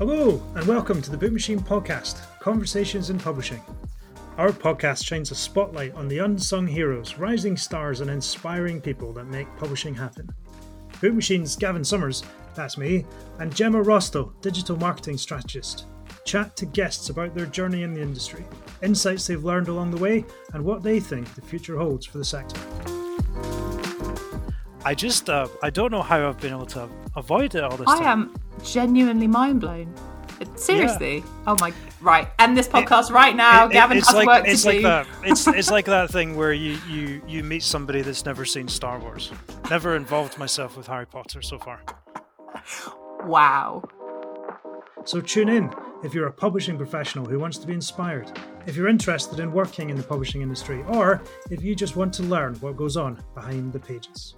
Hello, and welcome to the BookMachine Podcast Conversations in Publishing. Our podcast shines a spotlight on the unsung heroes, rising stars, and inspiring people that make publishing happen. BookMachine's Gavin Summers, that's me, and Gemma Rosto, digital marketing strategist, chat to guests about their journey in the industry, insights they've learned along the way, and what they think the future holds for the sector. I just, uh, I don't know how I've been able to avoid it all this time. I time. am genuinely mind blown. Seriously. Oh my. Right. End this podcast right now. It- it- Gavin it's has like, work it's to like do. that. It's it's like that thing where you, you you meet somebody that's never seen Star Wars. Never involved myself with Harry Potter so far. Wow. So tune in if you're a publishing professional who wants to be inspired, if you're interested in working in the publishing industry, or if you just want to learn what goes on behind the pages.